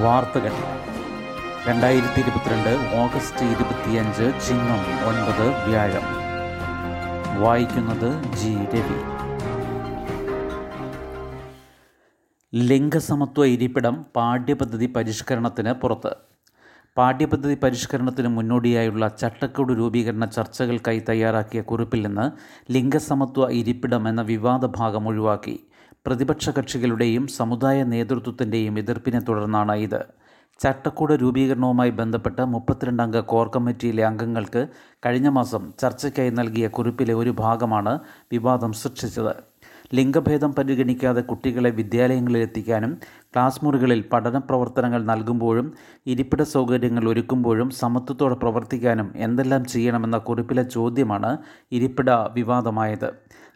വാർത്തകൾ. രണ്ടായിരത്തി ഇരുപത്തിരണ്ട് ഓഗസ്റ്റ് ഇരുപത്തിയഞ്ച് ചിങ്ങം ഒൻപത് വ്യാഴം. വായിക്കുന്നത് ജി രവി. ലിംഗസമത്വ ഇരിപ്പിടം പാഠ്യപദ്ധതി പരിഷ്കരണത്തിന് പുറത്ത്. പാഠ്യപദ്ധതി പരിഷ്കരണത്തിന് മുന്നോടിയായുള്ള ചട്ടക്കൂട് രൂപീകരണ ചർച്ചകൾക്കായി തയ്യാറാക്കിയ കുറിപ്പിൽ നിന്ന് ലിംഗസമത്വ ഇരിപ്പിടം എന്ന വിവാദ ഭാഗം ഒഴിവാക്കി. പ്രതിപക്ഷ കക്ഷികളുടെയും സമുദായ നേതൃത്വത്തിന്റെയും എതിർപ്പിനെ തുടർന്നാണ് ഇത്. ചട്ടക്കൂട രൂപീകരണവുമായി ബന്ധപ്പെട്ട് മുപ്പത്തിരണ്ടംഗ കോർ കമ്മിറ്റിയിലെ അംഗങ്ങൾക്ക് കഴിഞ്ഞ മാസം ചർച്ചയ്ക്കായി നൽകിയ കുറിപ്പിലെ ഒരു ഭാഗമാണ് വിവാദം സൃഷ്ടിച്ചത്. ലിംഗഭേദം പരിഗണിക്കാതെ കുട്ടികളെ വിദ്യാലയങ്ങളിൽ എത്തിക്കാനും ക്ലാസ് മുറികളിൽ പഠന പ്രവർത്തനങ്ങൾ നൽകുമ്പോഴും ഇരിപ്പിട സൗകര്യങ്ങൾ ഒരുക്കുമ്പോഴും സമത്വത്തോടെ പ്രവർത്തിക്കാനും എന്തെല്ലാം ചെയ്യണമെന്ന കുറിപ്പിലെ ചോദ്യമാണ് ഇരിപ്പിട വിവാദമായത്.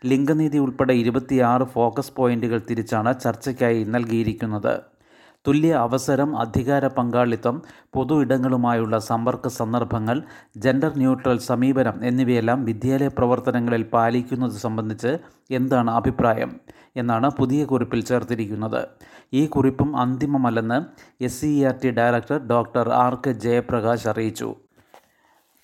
ലിംഗനീതി ഉൾപ്പെടെ ഇരുപത്തിയാറ് ഫോക്കസ് പോയിന്റുകൾ തിരിച്ചാണ് ചർച്ചയ്ക്കായി നൽകിയിരിക്കുന്നത്. തുല്യ അവസരം അധികാര പങ്കാളിത്തം പൊതു ഇടങ്ങളുമായുള്ള സമ്പർക്ക സന്ദർഭങ്ങൾ ജെൻഡർ ന്യൂട്രൽ സമീപനം എന്നിവയെല്ലാം വിദ്യാലയ പ്രവർത്തനങ്ങളിൽ പാലിക്കുന്നത് സംബന്ധിച്ച് എന്താണ് അഭിപ്രായം എന്നാണ് പുതിയ കുറിപ്പിൽ ചേർത്തിരിക്കുന്നത്. ഈ കുറിപ്പും അന്തിമമല്ലെന്ന് S C R T director doctor R K Jayaprakash അറിയിച്ചു.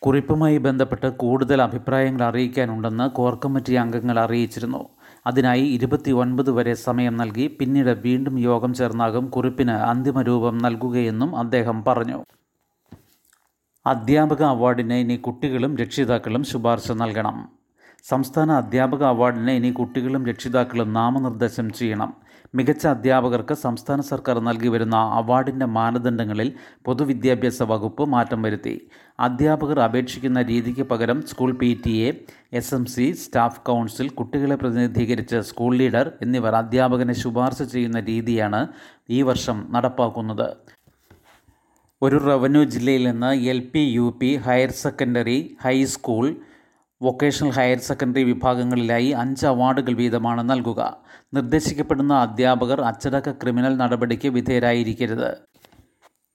കുറിപ്പുമായി ബന്ധപ്പെട്ട് കൂടുതൽ അഭിപ്രായങ്ങൾ അറിയിക്കാനുണ്ടെന്ന് കോർ കമ്മിറ്റി അംഗങ്ങൾ അറിയിച്ചിരുന്നു. അതിനായി ഇരുപത്തി ഒൻപത് വരെ സമയം നൽകി പിന്നീട് വീണ്ടും യോഗം ചേർന്നാകും കുറിപ്പിന് അന്തിമ രൂപം നൽകുകയെന്നും അദ്ദേഹം പറഞ്ഞു. അധ്യാപക അവാർഡിന് ഇനി കുട്ടികളും രക്ഷിതാക്കളും ശുപാർശ നൽകണം. സംസ്ഥാന അധ്യാപക അവാർഡിന് ഇനി കുട്ടികളും രക്ഷിതാക്കളും നാമനിർദ്ദേശം ചെയ്യണം. മികച്ച അധ്യാപകർക്ക് സംസ്ഥാന സർക്കാർ നൽകി വരുന്ന അവാർഡിന്റെ മാനദണ്ഡങ്ങളിൽ പൊതുവിദ്യാഭ്യാസ വകുപ്പ് മാറ്റം വരുത്തി. അധ്യാപകർ അപേക്ഷിക്കുന്ന രീതിക്ക് പകരം school P T A S M C staff council കുട്ടികളെ പ്രതിനിധീകരിച്ച് സ്കൂൾ ലീഡർ എന്നിവർ അധ്യാപകനെ ശുപാർശ ചെയ്യുന്ന രീതിയാണ് ഈ വർഷം നടപ്പാക്കുന്നത്. ഒരു റവന്യൂ ജില്ലയിൽ നിന്ന് L P U P higher secondary high school vocational higher secondary വിഭാഗങ്ങളിലായി അഞ്ച് അവാർഡുകൾ വീതമാണ് നൽകുക. നിർദ്ദേശിക്കപ്പെടുന്ന അധ്യാപകർ അച്ചടക്ക ക്രിമിനൽ നടപടിക്ക് വിധേയരായിരിക്കരുത്.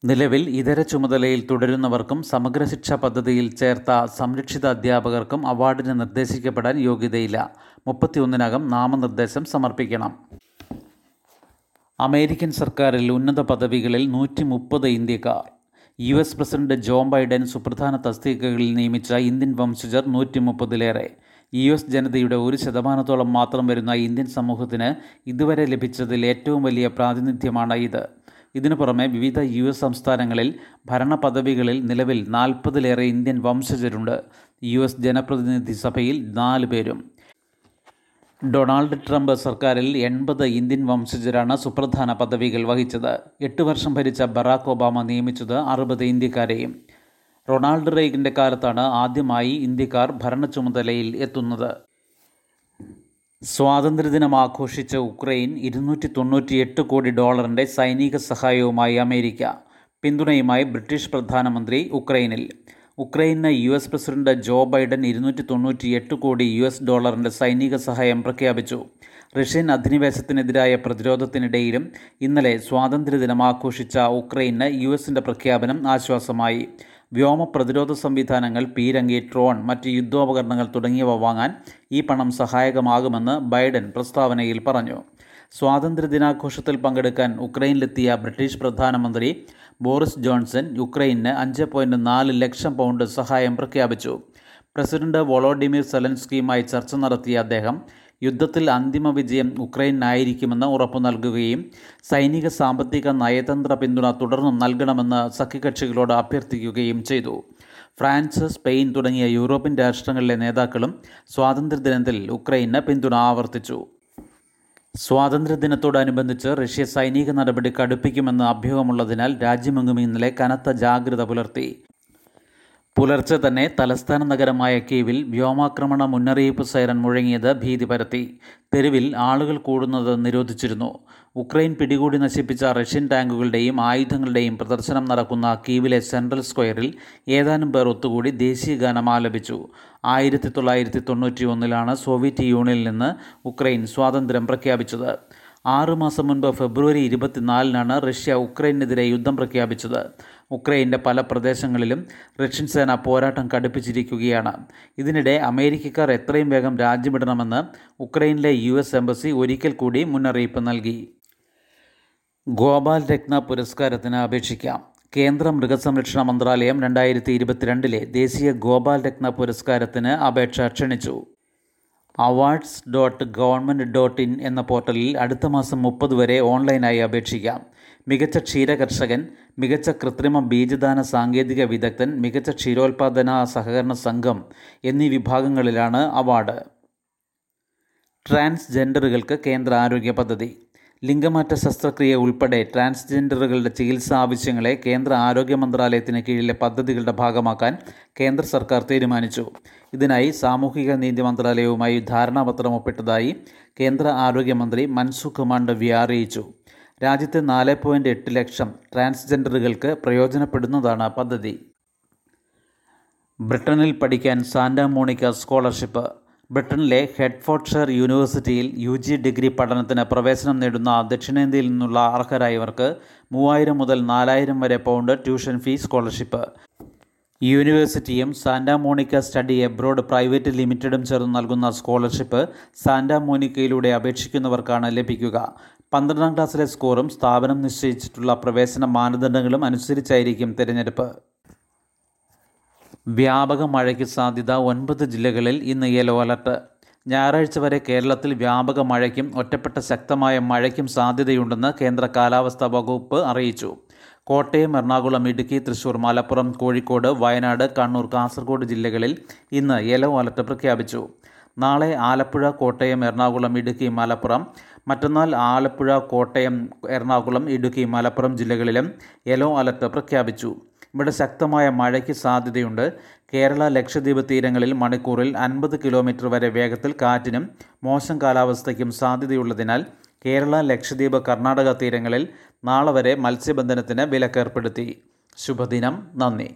നിലവിൽ ഇതര ചുമതലയിൽ തുടരുന്നവർക്കും സമഗ്ര ശിക്ഷാ പദ്ധതിയിൽ ചേർത്ത സംരക്ഷിത അധ്യാപകർക്കും അവാർഡിന് നിർദ്ദേശിക്കപ്പെടാൻ യോഗ്യതയില്ല. മുപ്പത്തിയൊന്നിനകം നാമനിർദ്ദേശം സമർപ്പിക്കണം. അമേരിക്കൻ സർക്കാരിൽ ഉന്നത പദവികളിൽ നൂറ്റി മുപ്പത് ഇന്ത്യക്കാർ. U S president Joe Biden സുപ്രധാന തസ്തികകളിൽ നിയമിച്ച ഇന്ത്യൻ വംശജർ നൂറ്റി മുപ്പതിലേറെ യു എസ് ജനതയുടെ ഒരു ശതമാനത്തോളം മാത്രം വരുന്ന ഇന്ത്യൻ സമൂഹത്തിന് ഇതുവരെ ലഭിച്ചതിൽ ഏറ്റവും വലിയ പ്രാതിനിധ്യമാണ് ഇത്. ഇതിനു പുറമെ വിവിധ യു എസ് സംസ്ഥാനങ്ങളിൽ ഭരണ പദവികളിൽ നിലവിൽ നാൽപ്പതിലേറെ ഇന്ത്യൻ വംശജരുണ്ട്. യു എസ് ജനപ്രതിനിധി സഭയിൽ നാല് പേരും. ഡൊണാൾഡ് ട്രംപ് സർക്കാരിൽ എൺപത് ഇന്ത്യൻ വംശജരാണ് സുപ്രധാന പദവികൾ വഹിച്ചത്. എട്ട് വർഷം ഭരിച്ച ബറാക്ക് ഒബാമ നിയമിച്ചത് അറുപത് ഇന്ത്യക്കാരെയും. റൊണാൾഡ് റെയ്ഗിന്റെ കാലത്താണ് ആദ്യമായി ഇന്ത്യക്കാർ ഭരണ ചുമതലയിൽ എത്തുന്നത്. സ്വാതന്ത്ര്യദിനം ആഘോഷിച്ച ഉക്രൈൻ ഇരുന്നൂറ്റി തൊണ്ണൂറ്റിയെട്ട് കോടി ഡോളറിന്റെ സൈനിക സഹായവുമായി അമേരിക്ക പിന്തുണയുമായി ബ്രിട്ടീഷ് പ്രധാനമന്ത്രി ഉക്രൈനിൽ. ഉക്രൈന് U S president Joe Biden ഇരുന്നൂറ്റി തൊണ്ണൂറ്റി എട്ട് കോടി യു എസ് ഡോളറിന്റെ സൈനിക സഹായം പ്രഖ്യാപിച്ചു. റഷ്യൻ അധിനിവേശത്തിനെതിരായ പ്രതിരോധത്തിനിടയിലും ഇന്നലെ സ്വാതന്ത്ര്യദിനം ആഘോഷിച്ച ഉക്രൈന് യു എസിന്റെ പ്രഖ്യാപനം ആശ്വാസമായി. വ്യോമ പ്രതിരോധ സംവിധാനങ്ങൾ പീരങ്കി ഡ്രോൺ മറ്റ് യുദ്ധോപകരണങ്ങൾ തുടങ്ങിയവ വാങ്ങാൻ ഈ പണം സഹായകമാകുമെന്ന് ബൈഡൻ പ്രസ്താവനയിൽ പറഞ്ഞു. സ്വാതന്ത്ര്യ ദിനാഘോഷത്തിൽ പങ്കെടുക്കാൻ ഉക്രൈനിലെത്തിയ ബ്രിട്ടീഷ് പ്രധാനമന്ത്രി ബോറിസ് ജോൺസൺ യുക്രൈന് അഞ്ച് പോയിന്റ് നാല് ലക്ഷം പൗണ്ട് സഹായം പ്രഖ്യാപിച്ചു. പ്രസിഡന്റ് വോളോഡിമിർ സെലൻസ്കിയുമായി ചർച്ച നടത്തിയ അദ്ദേഹം യുദ്ധത്തിൽ അന്തിമ വിജയം ഉക്രൈനായിരിക്കുമെന്ന് ഉറപ്പു നൽകുകയും സൈനിക സാമ്പത്തിക നയതന്ത്ര പിന്തുണ തുടർന്നും നൽകണമെന്ന് സഖ്യകക്ഷികളോട് അഭ്യർത്ഥിക്കുകയും ചെയ്തു. ഫ്രാൻസ് സ്പെയിൻ തുടങ്ങിയ യൂറോപ്യൻ രാഷ്ട്രങ്ങളിലെ നേതാക്കളും സ്വാതന്ത്ര്യദിനത്തിൽ ഉക്രൈന് പിന്തുണ ആവർത്തിച്ചു. സ്വാതന്ത്ര്യദിനത്തോടനുബന്ധിച്ച് റഷ്യ സൈനിക നടപടി കടുപ്പിക്കുമെന്ന് അഭ്യൂഹമുള്ളതിനാൽ രാജ്യമെങ്ങും ഇന്നലെ കനത്ത ജാഗ്രത പുലർത്തി. പുലർച്ചെ തന്നെ തലസ്ഥാന നഗരമായ കീവിൽ വ്യോമാക്രമണ മുന്നറിയിപ്പ് സൈറൻ മുഴങ്ങിയത് ഭീതി പരത്തി. തെരുവിൽ ആളുകൾ കൂടുന്നത് നിരോധിച്ചിരുന്നു. ഉക്രൈൻ പിടികൂടി നശിപ്പിച്ച റഷ്യൻ ടാങ്കുകളുടെയും ആയുധങ്ങളുടെയും പ്രദർശനം നടക്കുന്ന കീവിലെ സെൻട്രൽ സ്ക്വയറിൽ ഏതാനും പേർ ഒത്തുകൂടി ദേശീയ ഗാനം ആലപിച്ചു. ആയിരത്തി തൊള്ളായിരത്തി തൊണ്ണൂറ്റി ഒന്നിലാണ് സോവിയറ്റ് യൂണിയനിൽ നിന്ന് ഉക്രൈൻ സ്വാതന്ത്ര്യം പ്രഖ്യാപിച്ചത്. ആറുമാസം മുൻപ് ഫെബ്രുവരി ഇരുപത്തിനാലിനാണ് റഷ്യ ഉക്രൈനെതിരെ യുദ്ധം പ്രഖ്യാപിച്ചത്. ഉക്രൈന്റെ പല പ്രദേശങ്ങളിലും റഷ്യൻ സേന പോരാട്ടം കടുപ്പിച്ചിരിക്കുകയാണ്. ഇതിനിടെ അമേരിക്കക്കാർ എത്രയും വേഗം രാജ്യമിടണമെന്ന് ഉക്രൈനിലെ യു എസ് എംബസി ഒരിക്കൽ കൂടി മുന്നറിയിപ്പ് നൽകി. ഗോപാൽ രത്ന പുരസ്കാരത്തിന് അപേക്ഷിക്കാം. കേന്ദ്ര മൃഗസംരക്ഷണ മന്ത്രാലയം രണ്ടായിരത്തി ഇരുപത്തിരണ്ടിലെ ദേശീയ ഗോപാൽ രത്ന പുരസ്കാരത്തിന് അപേക്ഷ ക്ഷണിച്ചു. Awards dot government dot in എന്ന പോർട്ടലിൽ അടുത്ത മാസം മുപ്പത് വരെ ഓൺലൈനായി അപേക്ഷിക്കാം. മികച്ച ക്ഷീരകർഷകൻ മികച്ച കൃത്രിമ ബീജദാന സാങ്കേതിക വിദഗ്ധൻ മികച്ച ക്ഷീരോത്പാദന സഹകരണ സംഘം എന്നീ വിഭാഗങ്ങളിലാണ് അവാർഡ്. ട്രാൻസ്ജെൻഡറുകൾക്ക് കേന്ദ്ര ആരോഗ്യ പദ്ധതി. ലിംഗമാറ്റ ശസ്ത്രക്രിയ ഉൾപ്പെടെ ട്രാൻസ്ജെൻഡറുകളുടെ ചികിത്സാ ആവശ്യങ്ങളെ കേന്ദ്ര ആരോഗ്യ മന്ത്രാലയത്തിന് കീഴിലെ പദ്ധതികളുടെ ഭാഗമാക്കാൻ കേന്ദ്ര സർക്കാർ തീരുമാനിച്ചു. ഇതിനായി സാമൂഹിക നീതി മന്ത്രാലയവുമായി ധാരണാപത്രം ഒപ്പിട്ടതായി കേന്ദ്ര ആരോഗ്യമന്ത്രി മൻസുഖ് മാണ്ഡവ്യ അറിയിച്ചു. രാജ്യത്തെ നാല് പോയിന്റ് എട്ട് ലക്ഷം ട്രാൻസ്ജെൻഡറുകൾക്ക് പ്രയോജനപ്പെടുന്നതാണ് പദ്ധതി. ബ്രിട്ടനിൽ പഠിക്കാൻ സാന്റാ മോണിക്ക സ്കോളർഷിപ്പ് ബ്രിട്ടനിലെ ഹെഡ്ഫോർഡ്ഷയർ യൂണിവേഴ്സിറ്റിയിൽ യു ജി ഡിഗ്രി പഠനത്തിന് പ്രവേശനം നേടുന്ന ദക്ഷിണേന്ത്യയിൽ നിന്നുള്ള അർഹരായവർക്ക് മൂവായിരം മുതൽ നാലായിരം വരെ പൗണ്ട് ട്യൂഷൻ ഫീ സ്കോളർഷിപ്പ്. യൂണിവേഴ്സിറ്റിയും Santa Monica study abroad private ലിമിറ്റഡും ചേർന്ന് നൽകുന്ന സ്കോളർഷിപ്പ് സാന്റാ മോണിക്കയിലൂടെ അപേക്ഷിക്കുന്നവർക്കാണ് ലഭിക്കുക. പന്ത്രണ്ടാം ക്ലാസ്സിലെ സ്കോറും സ്ഥാപനം നിശ്ചയിച്ചിട്ടുള്ള പ്രവേശന മാനദണ്ഡങ്ങളും അനുസരിച്ചായിരിക്കും തിരഞ്ഞെടുപ്പ്. വ്യാപക മഴയ്ക്ക് സാധ്യത ഒൻപത് ജില്ലകളിൽ ഇന്ന് യെല്ലോ അലർട്ട്. ഞായറാഴ്ച വരെ കേരളത്തിൽ വ്യാപക മഴയ്ക്കും ഒറ്റപ്പെട്ട ശക്തമായ മഴയ്ക്കും സാധ്യതയുണ്ടെന്ന് കേന്ദ്ര കാലാവസ്ഥാ വകുപ്പ് അറിയിച്ചു. കോട്ടയം എറണാകുളം ഇടുക്കി തൃശൂർ മലപ്പുറം കോഴിക്കോട് വയനാട് കണ്ണൂർ കാസർഗോഡ് ജില്ലകളിൽ ഇന്ന് യെല്ലോ അലർട്ട് പ്രഖ്യാപിച്ചു. നാളെ ആലപ്പുഴ കോട്ടയം എറണാകുളം ഇടുക്കി മലപ്പുറം മറ്റന്നാൾ ആലപ്പുഴ കോട്ടയം എറണാകുളം ഇടുക്കി മലപ്പുറം ജില്ലകളിലും യെല്ലോ അലർട്ട് പ്രഖ്യാപിച്ചു. ഇവിടെ ശക്തമായ മഴയ്ക്ക് സാധ്യതയുണ്ട്. കേരള ലക്ഷദ്വീപ് തീരങ്ങളിൽ മണിക്കൂറിൽ അൻപത് കിലോമീറ്റർ വരെ വേഗത്തിൽ കാറ്റിനും മോശം കാലാവസ്ഥയ്ക്കും സാധ്യതയുള്ളതിനാൽ കേരള ലക്ഷദ്വീപ് കർണാടക തീരങ്ങളിൽ നാളെ വരെ മത്സ്യബന്ധനത്തിന് വിലക്കേർപ്പെടുത്തി. ശുഭദിനം. നന്ദി.